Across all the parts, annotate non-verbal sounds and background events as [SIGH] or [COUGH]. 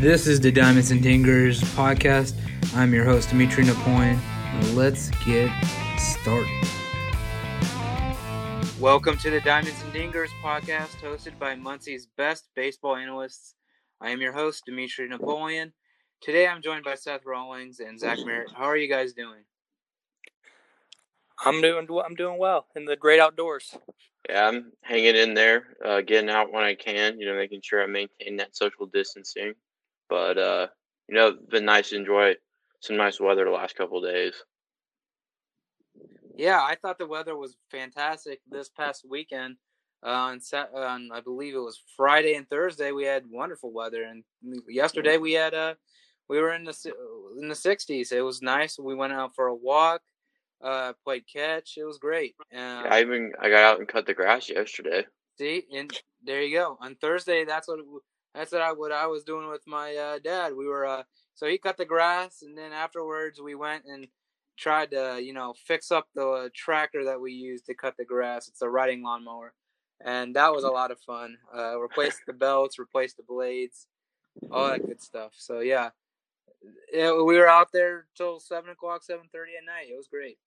This is the Diamonds and Dingers podcast. I'm your host, Dimitri Napoleon. Let's get started. Welcome to the Diamonds and Dingers podcast, hosted by Muncie's best baseball analysts. I am your host, Dimitri Napoleon. Today I'm joined by Seth Rawlings and Zack Marot. How are you guys doing? I'm doing I'm doing well in the great outdoors. Yeah, I'm hanging in there, uh, getting out when I can. You know, making sure I maintain that social distancing. But uh, you know, been nice to enjoy some nice weather the last couple days. Yeah, I thought the weather was fantastic this past weekend. Uh, on, on I believe it was Friday and Thursday, we had wonderful weather, and yesterday we had uh, we were in the in the 60s. It was nice. We went out for a walk uh, played catch. It was great. Uh, I even I got out and cut the grass yesterday. See, and there you go. On Thursday, that's what that's what I what I was doing with my uh, dad. We were uh, so he cut the grass, and then afterwards we went and tried to you know fix up the tractor that we used to cut the grass. It's a riding lawnmower, and that was a lot of fun. Uh, replaced the belts, replaced the blades, all that good stuff. So yeah, yeah we were out there till seven o'clock, seven thirty at night. It was great.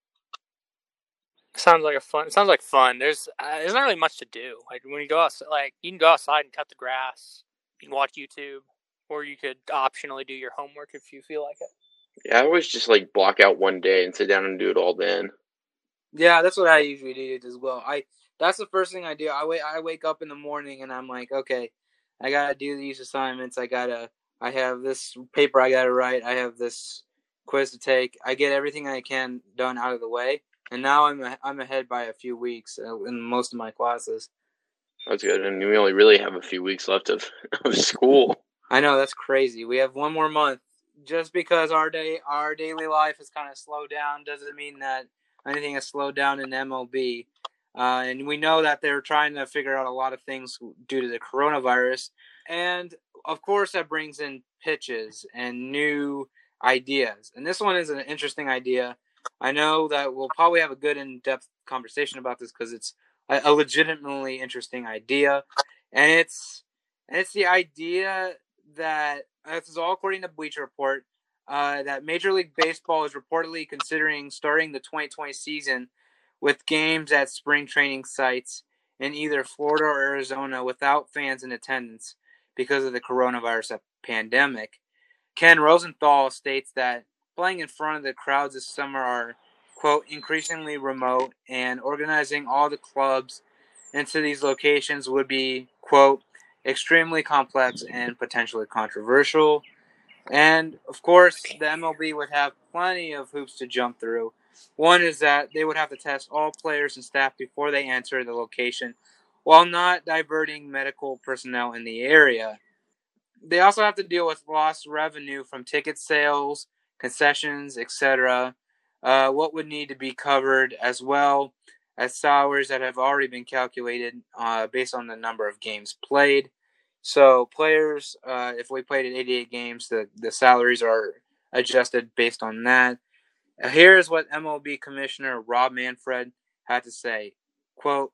Sounds like a fun. It sounds like fun. There's uh, there's not really much to do. Like when you go outside, like you can go outside and cut the grass. You can watch YouTube, or you could optionally do your homework if you feel like it. Yeah, I always just like block out one day and sit down and do it all then. Yeah, that's what I usually do as well. I that's the first thing I do. I wait. I wake up in the morning and I'm like, okay, I gotta do these assignments. I gotta. I have this paper I gotta write. I have this quiz to take. I get everything I can done out of the way and now I'm a, I'm ahead by a few weeks uh, in most of my classes. That's good, and we only really have a few weeks left of, [LAUGHS] of school. I know that's crazy. We have one more month. Just because our day our daily life has kind of slowed down doesn't mean that anything has slowed down in MLB. Uh, and we know that they're trying to figure out a lot of things due to the coronavirus. And of course, that brings in pitches and new ideas. And this one is an interesting idea I know that we'll probably have a good in-depth conversation about this because it's a, a, legitimately interesting idea, and it's and it's the idea that this is all according to Bleacher Report uh, that Major League Baseball is reportedly considering starting the 2020 season with games at spring training sites in either Florida or Arizona without fans in attendance because of the coronavirus pandemic. Ken Rosenthal states that playing in front of the crowds this summer are, quote, increasingly remote, and organizing all the clubs into these locations would be, quote, extremely complex and potentially controversial. And of course, the MLB would have plenty of hoops to jump through. One is that they would have to test all players and staff before they enter the location while not diverting medical personnel in the area. They also have to deal with lost revenue from ticket sales concessions, etc. Uh, what would need to be covered as well as salaries that have already been calculated uh, based on the number of games played. So players, uh, if we played at 88 games, the, the salaries are adjusted based on that. Uh, here's what MLB Commissioner Rob Manfred had to say. Quote,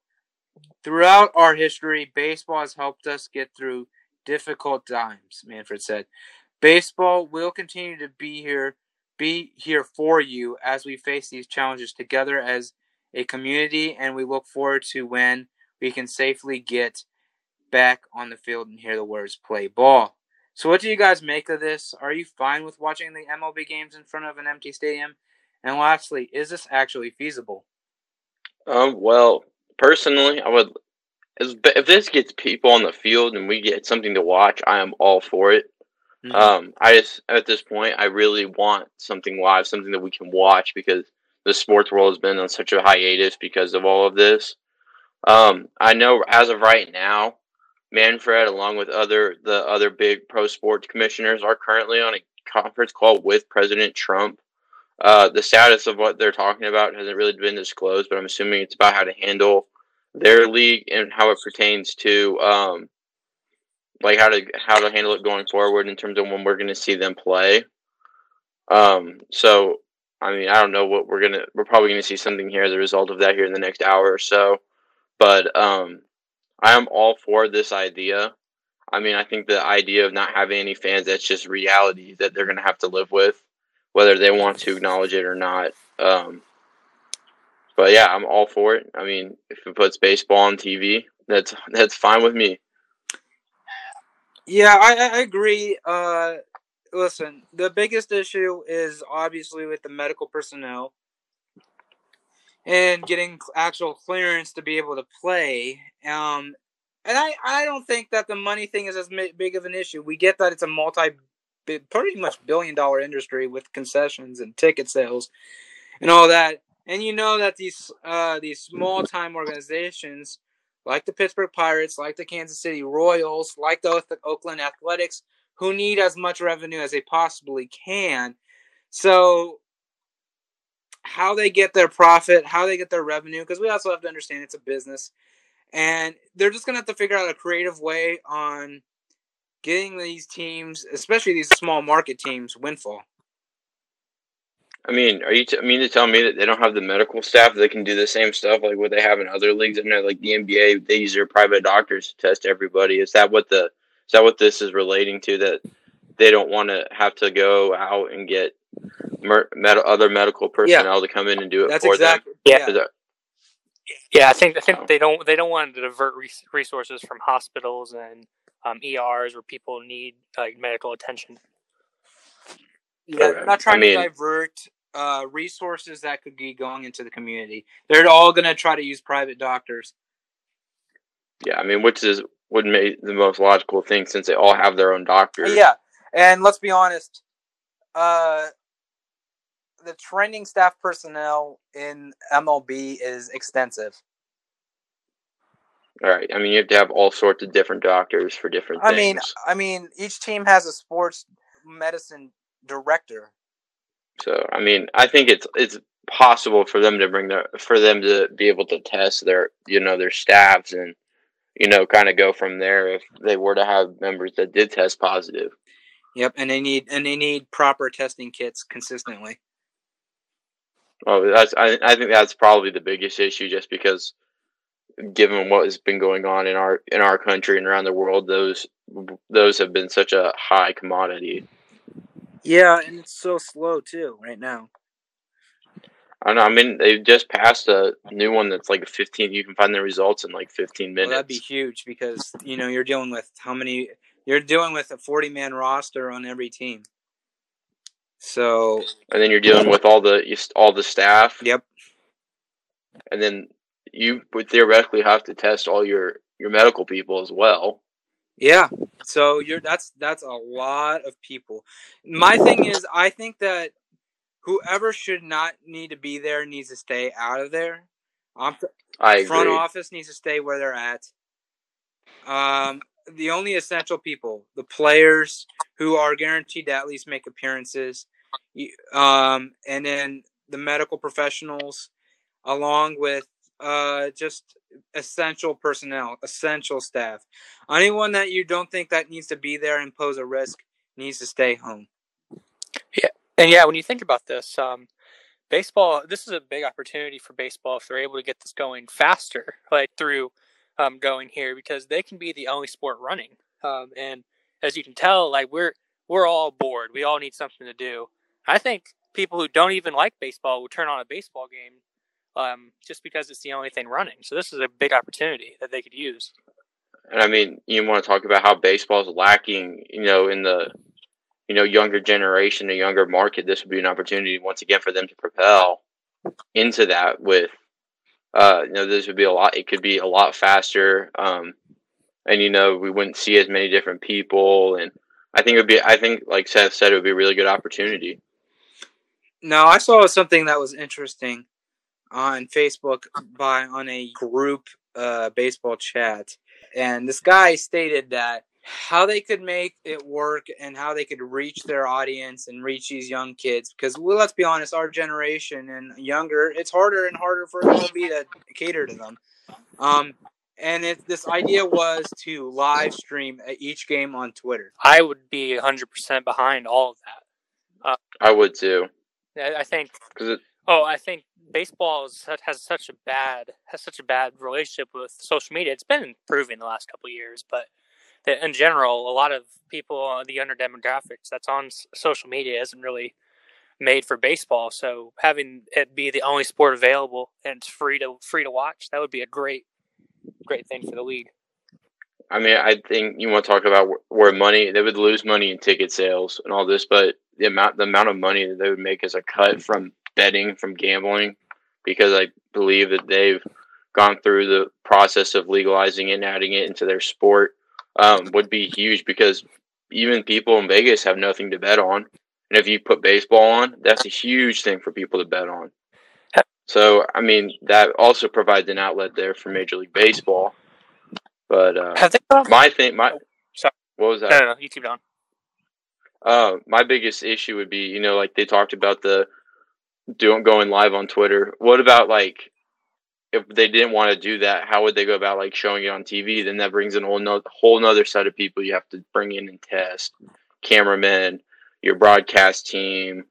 Throughout our history, baseball has helped us get through difficult times, Manfred said. Baseball will continue to be here be here for you as we face these challenges together as a community and we look forward to when we can safely get back on the field and hear the words play ball. So what do you guys make of this? Are you fine with watching the MLB games in front of an empty stadium? And lastly, is this actually feasible? Um, well, personally, I would if this gets people on the field and we get something to watch, I am all for it. Mm-hmm. Um, I just at this point, I really want something live, something that we can watch because the sports world has been on such a hiatus because of all of this. Um, I know as of right now, Manfred, along with other the other big pro sports commissioners, are currently on a conference call with President Trump. Uh, the status of what they're talking about hasn't really been disclosed, but I'm assuming it's about how to handle their league and how it pertains to um, like how to how to handle it going forward in terms of when we're going to see them play. Um, so I mean, I don't know what we're gonna. We're probably gonna see something here as a result of that here in the next hour or so. But um, I am all for this idea. I mean, I think the idea of not having any fans, that's just reality that they're going to have to live with, whether they want to acknowledge it or not. Um, but yeah, I'm all for it. I mean, if it puts baseball on TV, that's that's fine with me. Yeah, I, I agree. Uh, listen, the biggest issue is obviously with the medical personnel and getting actual clearance to be able to play. Um, and I, I don't think that the money thing is as big of an issue. We get that it's a multi, pretty much billion dollar industry with concessions and ticket sales and all that. And you know that these uh, these small time organizations like the Pittsburgh Pirates, like the Kansas City Royals, like the Oakland Athletics, who need as much revenue as they possibly can. So how they get their profit, how they get their revenue, because we also have to understand it's a business and they're just gonna have to figure out a creative way on getting these teams, especially these small market teams, windfall. I mean, are you? T- I mean to tell me that they don't have the medical staff that can do the same stuff like what they have in other leagues? I know, like the NBA, they use their private doctors to test everybody. Is that what the? Is that what this is relating to? That they don't want to have to go out and get mer- med- other medical personnel yeah. to come in and do it That's for exactly, them. Yeah. Yeah, I think I think they don't they don't want to divert resources from hospitals and um, ERs where people need like medical attention. Yeah, they're not trying I mean, to divert uh, resources that could be going into the community. They're all going to try to use private doctors. Yeah, I mean, which is would make the most logical thing since they all have their own doctors. Yeah, and let's be honest, uh, the training staff personnel in MLB is extensive. All right. I mean, you have to have all sorts of different doctors for different. I things. mean, I mean, each team has a sports medicine director. So, I mean, I think it's it's possible for them to bring their for them to be able to test their you know their staffs and you know kind of go from there if they were to have members that did test positive. Yep, and they need and they need proper testing kits consistently. Oh, that's I, I think that's probably the biggest issue, just because given what has been going on in our in our country and around the world, those those have been such a high commodity. Yeah, and it's so slow too right now. I know. I mean, they just passed a new one that's like 15. You can find the results in like 15 minutes. Well, that'd be huge because you know you're dealing with how many? You're dealing with a 40 man roster on every team. So and then you're dealing with all the all the staff. Yep. And then you would theoretically have to test all your your medical people as well. Yeah. So you're that's that's a lot of people. My thing is I think that whoever should not need to be there needs to stay out of there. Um, I agree. Front office needs to stay where they're at. Um, the only essential people, the players who are guaranteed to at least make appearances, um, and then the medical professionals, along with uh, just essential personnel, essential staff. Anyone that you don't think that needs to be there and pose a risk needs to stay home. Yeah, and yeah, when you think about this, um, baseball. This is a big opportunity for baseball if they're able to get this going faster, like through um, going here, because they can be the only sport running. Um, and as you can tell, like we're we're all bored. We all need something to do. I think people who don't even like baseball will turn on a baseball game um, just because it's the only thing running. So this is a big opportunity that they could use. And I mean, you want to talk about how baseball is lacking, you know, in the you know younger generation, a younger market. This would be an opportunity once again for them to propel into that. With uh, you know, this would be a lot. It could be a lot faster, um, and you know, we wouldn't see as many different people. And I think it would be. I think, like Seth said, it would be a really good opportunity. No, I saw something that was interesting on Facebook by on a group uh, baseball chat, and this guy stated that how they could make it work and how they could reach their audience and reach these young kids because well, let's be honest our generation and younger it's harder and harder for MLB to cater to them um, and it, this idea was to live stream each game on Twitter. I would be 100% behind all of that. Uh, I would too. I think. Because it, oh, I think baseball has such a bad has such a bad relationship with social media. It's been improving the last couple years, but in general, a lot of people, uh, the under demographics that's on social media isn't really made for baseball. So having it be the only sport available and it's free to free to watch, that would be a great great thing for the league. I mean, I think you want to talk about where money they would lose money in ticket sales and all this, but the amount the amount of money that they would make as a cut from betting from gambling, because I believe that they've gone through the process of legalizing it and adding it into their sport, um, would be huge because even people in Vegas have nothing to bet on, and if you put baseball on, that's a huge thing for people to bet on. So, I mean, that also provides an outlet there for Major League Baseball. But uh, Have they my thing, my Sorry. what was that? No, no, no, you keep going. Uh, my biggest issue would be, you know, like they talked about the doing going live on Twitter. What about like if they didn't want to do that? How would they go about like showing it on TV? Then that brings in a whole no, whole nother set of people you have to bring in and test, cameramen, your broadcast team.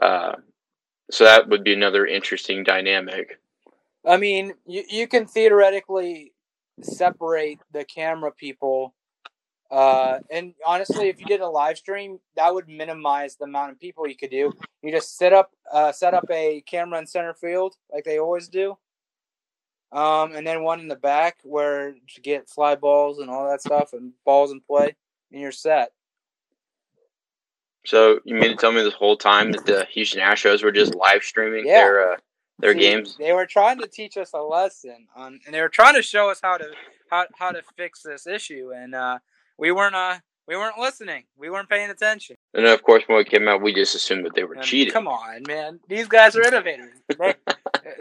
Uh, so that would be another interesting dynamic. I mean, you, you can theoretically separate the camera people. Uh, and honestly, if you did a live stream, that would minimize the amount of people you could do. You just set up, uh, set up a camera in center field like they always do, um, and then one in the back where to get fly balls and all that stuff and balls in play, and you're set. So you mean to tell me this whole time that the Houston Astros were just live streaming Yeah. their uh, their See, games? They were trying to teach us a lesson on, and they were trying to show us how to how how to fix this issue, and uh, we weren't uh we weren't listening. We weren't paying attention. And then, of course, when it came out, we just assumed that they were And cheating. Come on, man. These guys are innovators. [LAUGHS] They-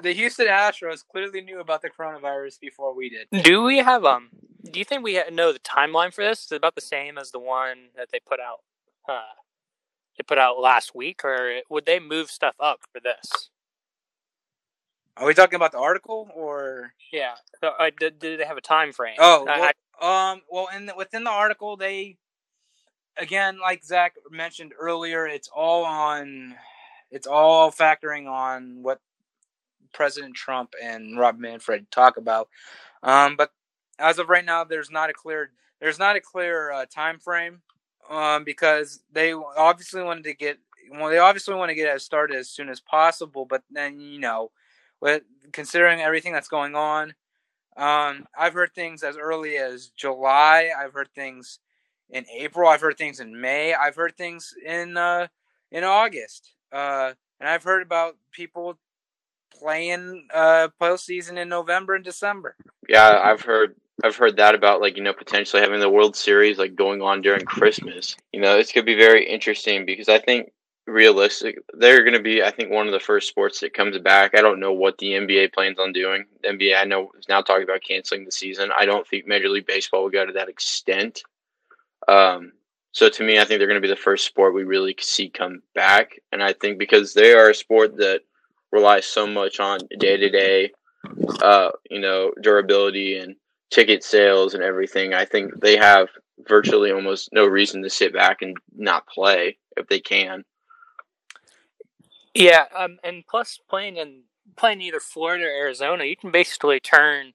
the Houston Astros clearly knew about the coronavirus before we did. Do we have um? Do you think we know the timeline for this? Is it about the same as the one that they put out? Uh, they put out last week, or would they move stuff up for this? Are we talking about the article or? Yeah. So, uh, do, do they have a time frame? Oh, I- well, um, well, in the, within the article, they again, like Zack mentioned earlier, it's all on, it's all factoring on what President Trump and Rob Manfred talk about. Um, but as of right now, there's not a clear, there's not a clear uh, time frame, um, because they obviously wanted to get, well, they obviously want to get it started as soon as possible. But then, you know, with considering everything that's going on. Um, I've heard things as early as July. I've heard things in April. I've heard things in May. I've heard things in uh, in August. Uh, and I've heard about people playing uh, postseason in November and December. Yeah, I've heard I've heard that about like you know potentially having the World Series like going on during Christmas. You know, it's gonna be very interesting because I think realistic they're gonna be I think one of the first sports that comes back. I don't know what the NBA plans on doing. The NBA I know is now talking about canceling the season. I don't think Major League Baseball will go to that extent. Um, so to me, I think they're going to be the first sport we really see come back, and I think because they are a sport that relies so much on day to day, you know, durability and ticket sales and everything. I think they have virtually almost no reason to sit back and not play if they can. Yeah, um, and plus playing in playing either Florida or Arizona, you can basically turn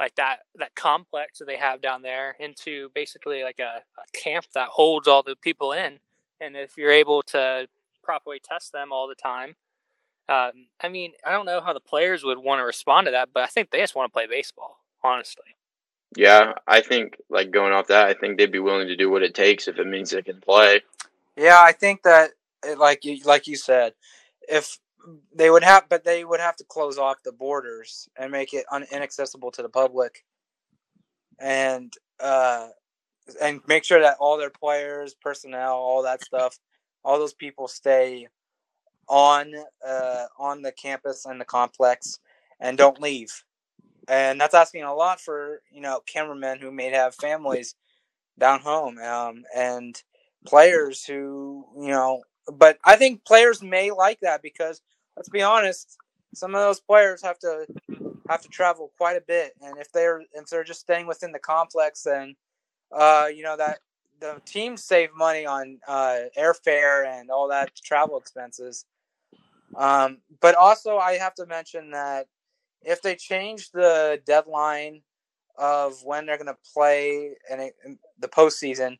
like that that complex that they have down there into basically like a, a camp that holds all the people in. And if you're able to properly test them all the time, um, I mean, I don't know how the players would want to respond to that, but I think they just want to play baseball, honestly. Yeah, I think like going off that, I think they'd be willing to do what it takes if it means they can play. Yeah, I think that it- like you like you said, if they would have, but they would have to close off the borders and make it un- inaccessible to the public, and uh, and make sure that all their players, personnel, all that stuff, all those people stay on uh, on the campus and the complex and don't leave. And that's asking a lot for you know cameramen who may have families down home, um, and players who you know. But I think players may like that because let's be honest, some of those players have to have to travel quite a bit, and if they're if they're just staying within the complex, then uh, you know that the teams save money on uh, airfare and all that travel expenses. Um, but also, I have to mention that if they change the deadline of when they're going to play in, in the postseason,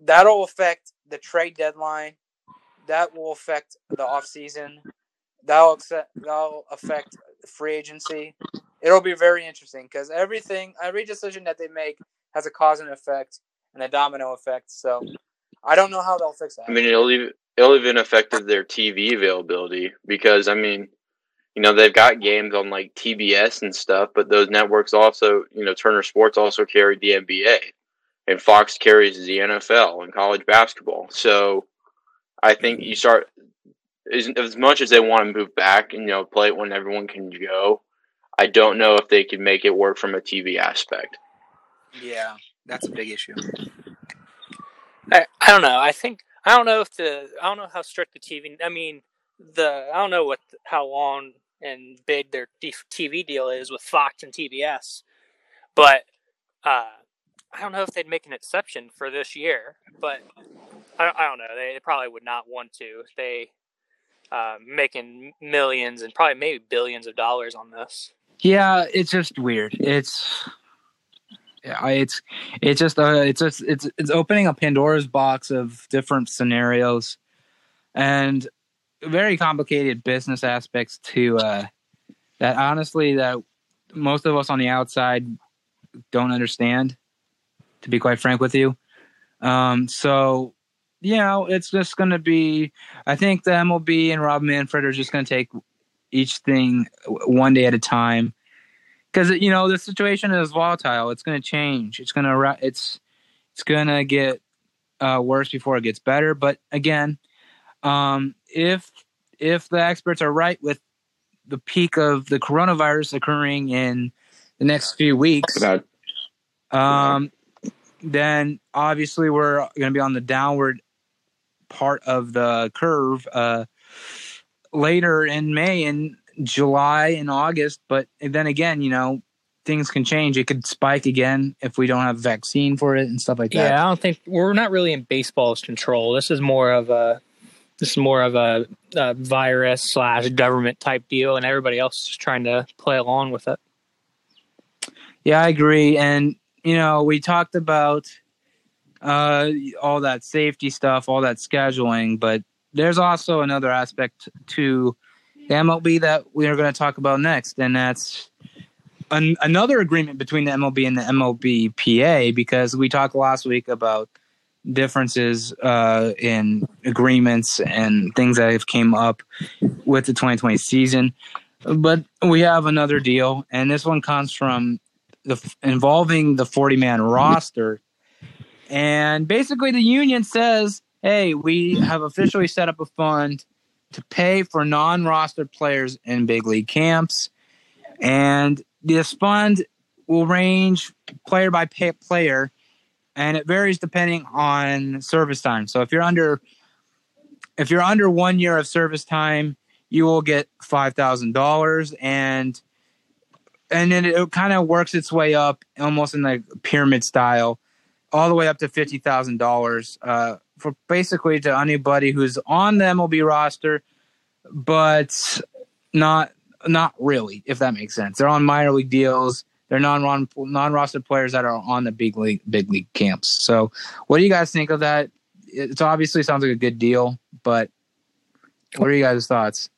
that'll affect the trade deadline. That will affect the offseason. That'll, that'll affect free agency. It'll be very interesting because everything, every decision that they make has a cause and effect and a domino effect. So I don't know how they'll fix that. I mean, it'll even, it'll even affect their TV availability because, I mean, you know, they've got games on like TBS and stuff, but those networks also, you know, Turner Sports also carried the NBA and Fox carries the NFL and college basketball. So I think you start as, as much as they want to move back and you know play it when everyone can go. I don't know if they can make it work from a TV aspect. Yeah, that's a big issue. I, I don't know. I think I don't know if the I don't know how strict the TV. I mean, the I don't know what how long and big their TV deal is with Fox and TBS, but uh, I don't know if they'd make an exception for this year. But I, I don't know. They, they probably would not want to. They uh, making millions and probably maybe billions of dollars on this. Yeah, it's just weird. It's it's it's just uh, it's just it's it's opening a Pandora's box of different scenarios and very complicated business aspects to uh, that honestly that most of us on the outside don't understand. To be quite frank with you, um, so you know it's just going to be. I think the MLB and Rob Manfred are just going to take each thing one day at a time because you know the situation is volatile. It's going to change. It's going to it's it's going to get uh, worse before it gets better. But again, um, if if the experts are right with the peak of the coronavirus occurring in the next few weeks, um, then obviously we're going to be on the downward part of the curve uh, later in May and July and August. But then again, you know, things can change. It could spike again if we don't have a vaccine for it and stuff like that. Yeah, I don't think we're not really in baseball's control. This is more of a this is more of a, a virus slash government type deal, and everybody else is trying to play along with it. Yeah, I agree. And you know, we talked about uh, all that safety stuff, all that scheduling, but there's also another aspect to the MLB that we are going to talk about next, and that's an, another agreement between the MLB and the MLBPA because we talked last week about differences uh, in agreements and things that have came up with the 2020 season. But we have another deal, and this one comes from the involving the 40 man roster. And basically, the union says, "Hey, we have officially set up a fund to pay for non-roster players in big league camps, and this fund will range player by player and it varies depending on service time. So if you're under if you're under 1 year of service time, you will get $5,000 and and then it kind of works its way up almost in like pyramid style all the way up to $50,000 uh, for basically to anybody who's on the MLB roster but not not really if that makes sense. They're on minor league deals they're non non roster players that are on the big league big league camps. So, what do you guys think of that? It obviously sounds like a good deal, but what are you guys' thoughts?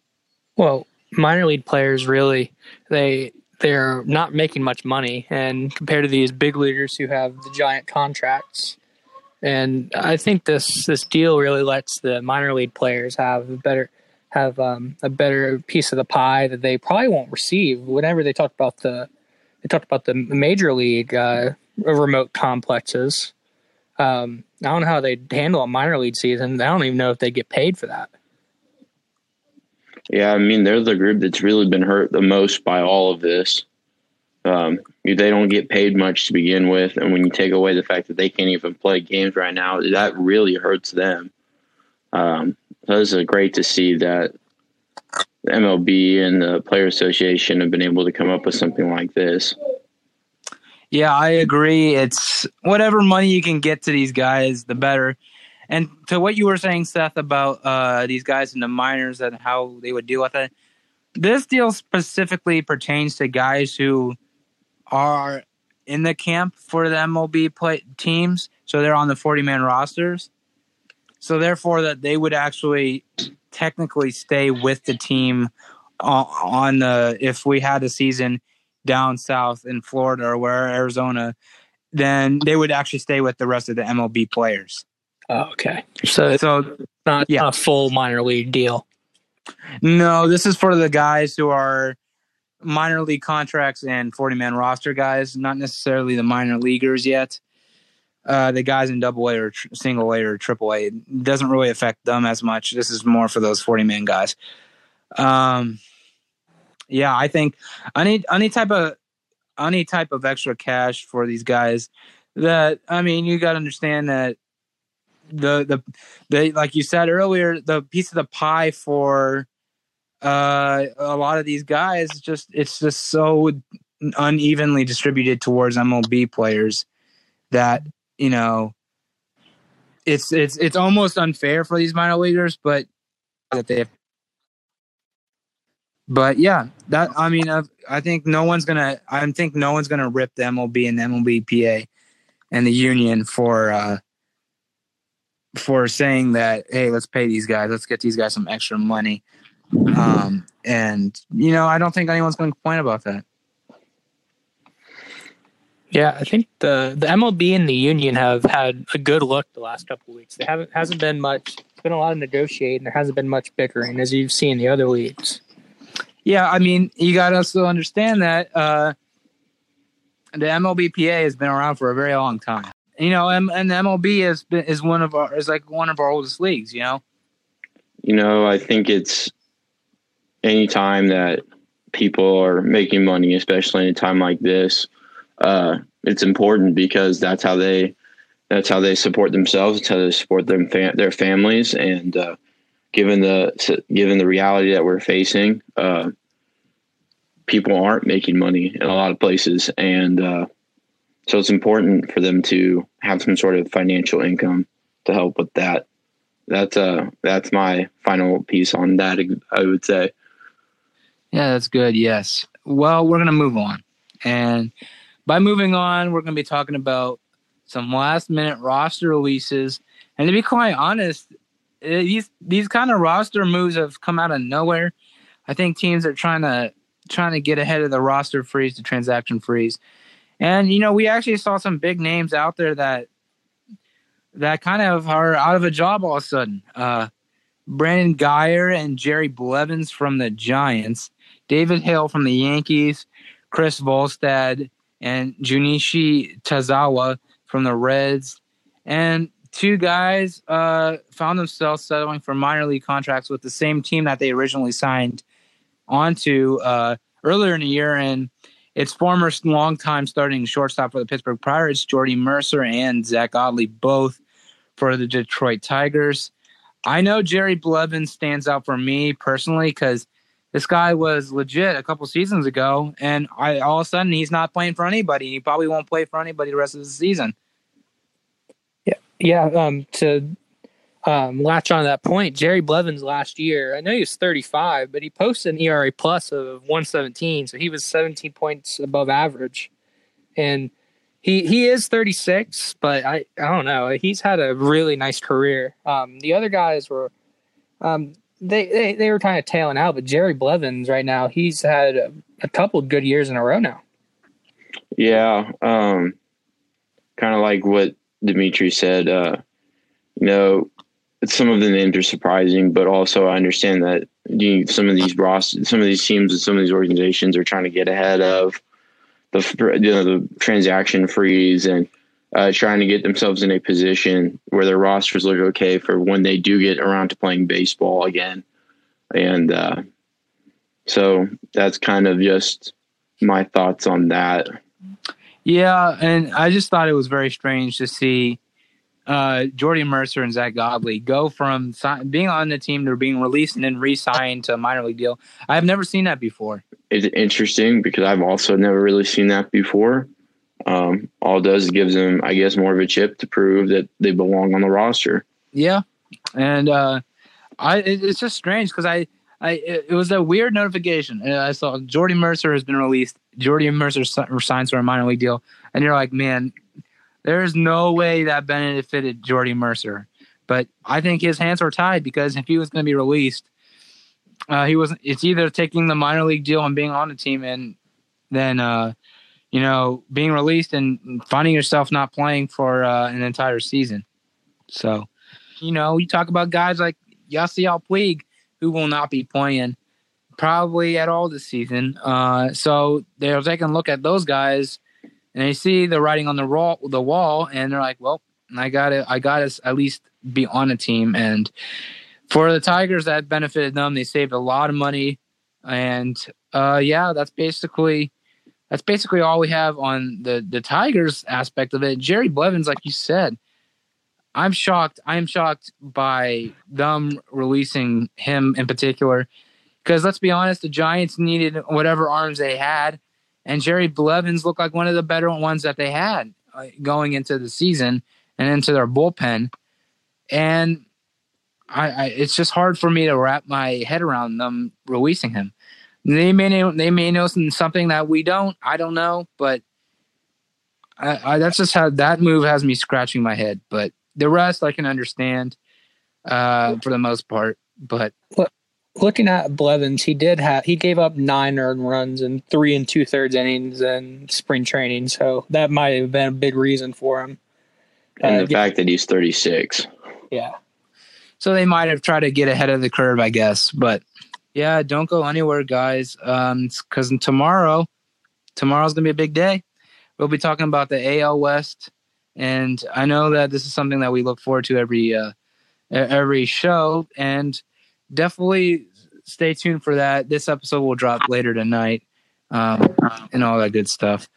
Well, minor league players really they they're not making much money, and compared to these big leaguers who have the giant contracts, and I think this this deal really lets the minor league players have a better have um, a better piece of the pie that they probably won't receive. Whenever they talk about the they talked about the major league uh, remote complexes. Um, I don't know how they handle a minor league season. I don't even know if they get paid for that. Yeah, I mean they're the group that's really been hurt the most by all of this. Um, they don't get paid much to begin with, and when you take away the fact that they can't even play games right now, that really hurts them. Um, it's great to see that MLB and the Player Association have been able to come up with something like this. Yeah, I agree. It's whatever money you can get to these guys, the better. And to what you were saying, Seth, about uh, these guys in the minors and how they would deal with it, this deal specifically pertains to guys who are in the camp for the MLB play teams, so they're on the 40 man rosters. So therefore, that they would actually technically stay with the team on, the if we had a season down south in Florida or where Arizona, then they would actually stay with the rest of the MLB players. Oh, okay. So it's So not yeah. a full minor league deal. no, this is for the guys who are minor league contracts and 40 man roster guys, not necessarily the minor leaguers yet. Uh, the guys in double A or tr- single A or triple A doesn't really affect them as much. This is more for those 40 man guys. Um, yeah, I think any any type of any type of extra cash for these guys that I mean, you got to understand that the the the like you said earlier, the piece of the pie for uh a lot of these guys just it's just so unevenly distributed towards MLB players that you know it's it's it's almost unfair for these minor leaguers but that they have but yeah that i mean uh, i think no one's gonna i think no one's gonna rip the mlb and the mlbpa and the union for uh for saying that hey let's pay these guys let's get these guys some extra money um and you know i don't think anyone's gonna complain about that Yeah, I think the the MLB and the union have had a good look the last couple weeks. There haven't hasn't been much. It's been a lot of negotiating. There hasn't been much bickering as you've seen the other leagues. Yeah, I mean, you got to also understand that uh, the MLBPA has been around for a very long time. You know, and, and the MLB is been, is one of our is like one of our oldest leagues. You know, You know, I think it's any time that people are making money, especially in a time like this, uh, it's important because that's how they that's how they support themselves. It's how they support them their families. And uh, given the given the reality that we're facing, uh, people aren't making money in a lot of places, and uh, so it's important for them to have some sort of financial income to help with that that's uh that's my final piece on that i would say yeah, that's good. Yes. Well, we're gonna move on, and by moving on, we're gonna be talking about some last minute roster releases. And to be quite honest, eh, these these kind of roster moves have come out of nowhere. I think teams are trying to trying to get ahead of the roster freeze, the transaction freeze. And you know, we actually saw some big names out there that that kind of are out of a job all of a sudden. Uh, Brandon Guyer and Jerry Blevins from the Giants, David Hill from the Yankees, Chris Volstad and Junichi Tazawa from the Reds, and two guys uh, found themselves settling for minor league contracts with the same team that they originally signed onto uh, earlier in the year. And its former longtime starting shortstop for the Pittsburgh Pirates, Jordy Mercer and Zack Godley, both for the Detroit Tigers. I know Jerry Blevins stands out for me personally because this guy was legit a couple seasons ago, and I all of a sudden he's not playing for anybody. He probably won't play for anybody the rest of the season. Yeah, Yeah, um, to um, latch on to that point, Jerry Blevins last year, I know he was 35, but he posted an ERA plus of 117, so he was 17 points above average. And he he is 36, but I, I don't know. He's had a really nice career. Um, the other guys were um, they, they they were kind of tailing out, but Jerry Blevins right now, he's had a, a couple good years in a row now. yeah um kind of like what dimitri said uh you know some of the names are surprising but also i understand that you, some of these roster some of these teams and some of these organizations are trying to get ahead of the you know, the transaction freeze and uh, trying to get themselves in a position where their rosters look okay for when they do get around to playing baseball again. And uh, so that's kind of just my thoughts on that. Yeah, and I just thought it was very strange to see uh, Jordy Mercer and Zack Godley go from si- being on the team to being released and then re-signed to a minor league deal. I've never seen that before. It's interesting because I've also never really seen that before. Um, all it does is gives them, I guess, more of a chip to prove that they belong on the roster. Yeah, and uh, I it, it's just strange because I I it, it was a weird notification. I saw Jordy Mercer has been released. Jordy Mercer si- signs for a minor league deal. and you're like, man, there's no way that Bennett benefited Jordy Mercer. But I think his hands are tied because if he was going to be released, uh, he was. It's either taking the minor league deal and being on the team, and then uh, you know being released and finding yourself not playing for uh, an entire season. So, you know, you talk about guys like Yasiel Puig, who will not be playing probably at all this season. Uh, so they're taking a look at those guys, and they see the writing on the wall, the wall, and they're like, "Well, I got to, I got to at least be on a team." And for the Tigers, that benefited them. They saved a lot of money, and uh, yeah, that's basically that's basically all we have on the the Tigers aspect of it. Jerry Blevins, like you said, I'm shocked. I'm shocked by them releasing him in particular because let's be honest, the Giants needed whatever arms they had, and Jerry Blevins looked like one of the better ones that they had uh, going into the season and into their bullpen. And I, I, it's just hard for me to wrap my head around them releasing him. They may know, they may know something that we don't. I don't know, but I, I, that's just how that move has me scratching my head. But the rest I can understand uh, for the most part. But looking at Blevins, he did have he gave up nine earned runs and three and two thirds innings in spring training, so that might have been a big reason for him. And uh, the fact that he's thirty six. Yeah. So they might have tried to get ahead of the curve, I guess. But yeah, don't go anywhere, guys. Um, because tomorrow, tomorrow's gonna be a big day. We'll be talking about the AL West, and I know that this is something that we look forward to every uh, every show, and definitely stay tuned for that. This episode will drop later tonight, um, and all that good stuff.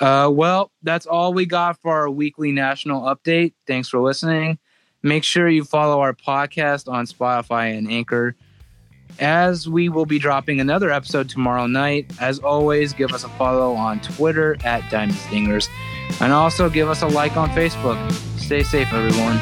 Uh, well, that's all we got for our weekly national update. Thanks for listening. Make sure you follow our podcast on Spotify and Anchor, as we will be dropping another episode tomorrow night. As always, give us a follow on Twitter at Diamond Stingers, and also give us a like on Facebook. Stay safe, everyone.